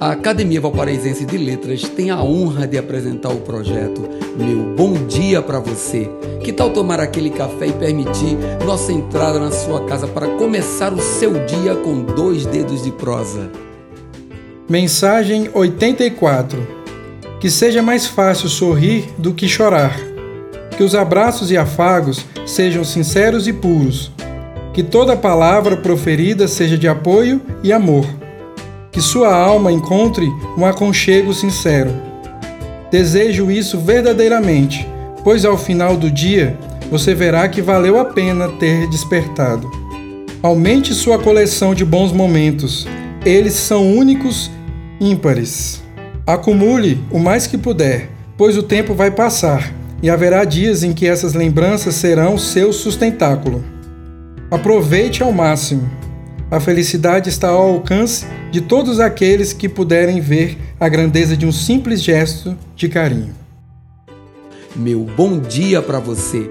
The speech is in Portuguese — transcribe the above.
A Academia Valparaísense de Letras tem a honra de apresentar o projeto Meu Bom Dia para Você. Que tal tomar aquele café e permitir nossa entrada na sua casa para começar o seu dia com dois dedos de prosa? Mensagem 84 Que seja mais fácil sorrir do que chorar. Que os abraços e afagos sejam sinceros e puros. Que toda palavra proferida seja de apoio e amor que sua alma encontre um aconchego sincero. Desejo isso verdadeiramente, pois ao final do dia você verá que valeu a pena ter despertado. Aumente sua coleção de bons momentos, eles são únicos, ímpares. Acumule o mais que puder, pois o tempo vai passar e haverá dias em que essas lembranças serão seu sustentáculo. Aproveite ao máximo. A felicidade está ao alcance de todos aqueles que puderem ver a grandeza de um simples gesto de carinho. Meu bom dia para você